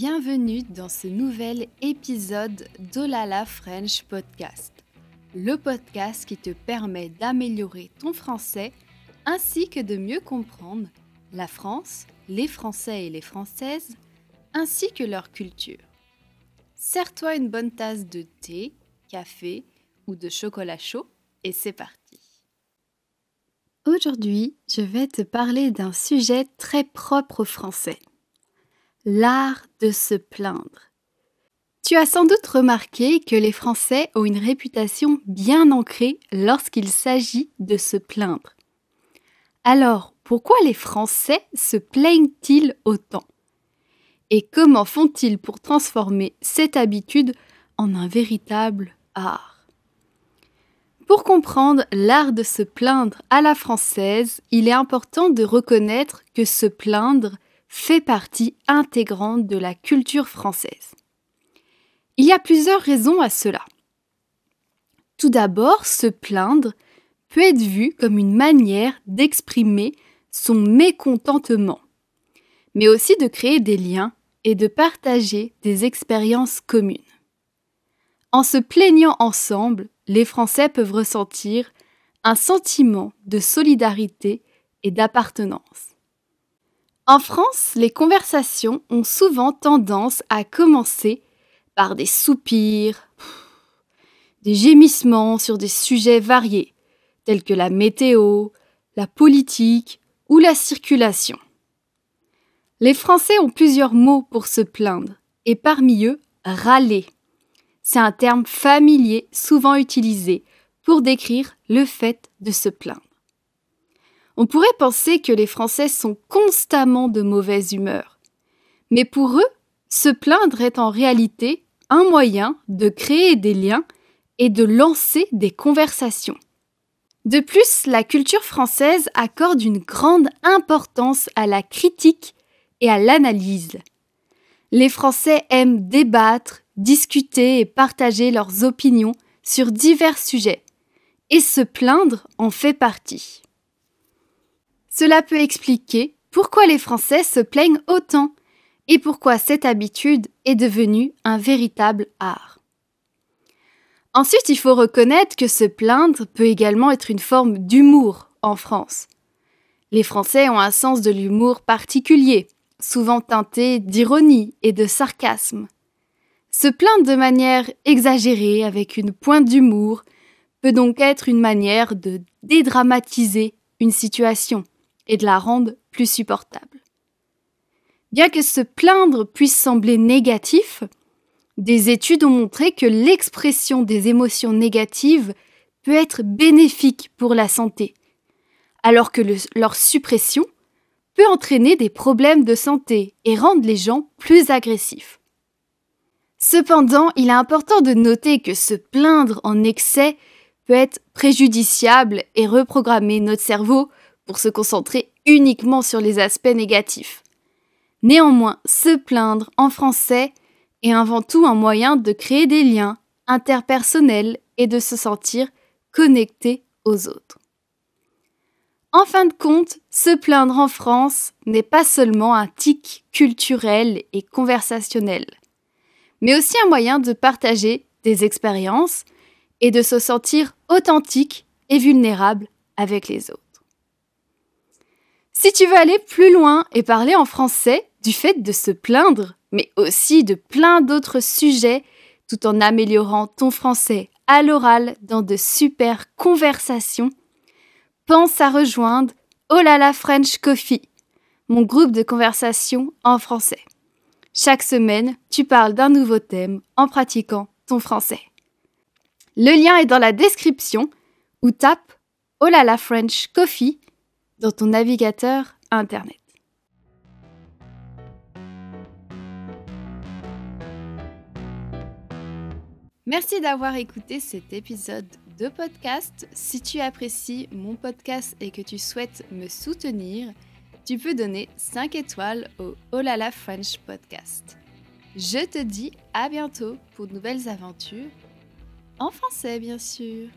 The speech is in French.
Bienvenue dans ce nouvel épisode d'Olala French Podcast, le podcast qui te permet d'améliorer ton français ainsi que de mieux comprendre la France, les Français et les Françaises, ainsi que leur culture. Sers-toi une bonne tasse de thé, café ou de chocolat chaud et c'est parti. Aujourd'hui, je vais te parler d'un sujet très propre aux Français l'art de se plaindre. Tu as sans doute remarqué que les Français ont une réputation bien ancrée lorsqu'il s'agit de se plaindre. Alors, pourquoi les Français se plaignent-ils autant? Et comment font-ils pour transformer cette habitude en un véritable art? Pour comprendre l'art de se plaindre à la française, il est important de reconnaître que se plaindre fait partie intégrante de la culture française. Il y a plusieurs raisons à cela. Tout d'abord, se plaindre peut être vu comme une manière d'exprimer son mécontentement, mais aussi de créer des liens et de partager des expériences communes. En se plaignant ensemble, les Français peuvent ressentir un sentiment de solidarité et d'appartenance. En France, les conversations ont souvent tendance à commencer par des soupirs, des gémissements sur des sujets variés, tels que la météo, la politique ou la circulation. Les Français ont plusieurs mots pour se plaindre, et parmi eux, râler. C'est un terme familier souvent utilisé pour décrire le fait de se plaindre. On pourrait penser que les Français sont constamment de mauvaise humeur. Mais pour eux, se plaindre est en réalité un moyen de créer des liens et de lancer des conversations. De plus, la culture française accorde une grande importance à la critique et à l'analyse. Les Français aiment débattre, discuter et partager leurs opinions sur divers sujets, et se plaindre en fait partie. Cela peut expliquer pourquoi les Français se plaignent autant et pourquoi cette habitude est devenue un véritable art. Ensuite, il faut reconnaître que se plaindre peut également être une forme d'humour en France. Les Français ont un sens de l'humour particulier, souvent teinté d'ironie et de sarcasme. Se plaindre de manière exagérée avec une pointe d'humour peut donc être une manière de dédramatiser une situation et de la rendre plus supportable. Bien que se plaindre puisse sembler négatif, des études ont montré que l'expression des émotions négatives peut être bénéfique pour la santé, alors que leur suppression peut entraîner des problèmes de santé et rendre les gens plus agressifs. Cependant, il est important de noter que se plaindre en excès peut être préjudiciable et reprogrammer notre cerveau pour se concentrer uniquement sur les aspects négatifs. Néanmoins, se plaindre en français est avant tout un moyen de créer des liens interpersonnels et de se sentir connecté aux autres. En fin de compte, se plaindre en France n'est pas seulement un tic culturel et conversationnel, mais aussi un moyen de partager des expériences et de se sentir authentique et vulnérable avec les autres. Si tu veux aller plus loin et parler en français du fait de se plaindre, mais aussi de plein d'autres sujets, tout en améliorant ton français à l'oral dans de super conversations, pense à rejoindre là French Coffee, mon groupe de conversation en français. Chaque semaine, tu parles d'un nouveau thème en pratiquant ton français. Le lien est dans la description ou tape là French Coffee dans ton navigateur Internet. Merci d'avoir écouté cet épisode de podcast. Si tu apprécies mon podcast et que tu souhaites me soutenir, tu peux donner 5 étoiles au Olala French Podcast. Je te dis à bientôt pour de nouvelles aventures, en français bien sûr.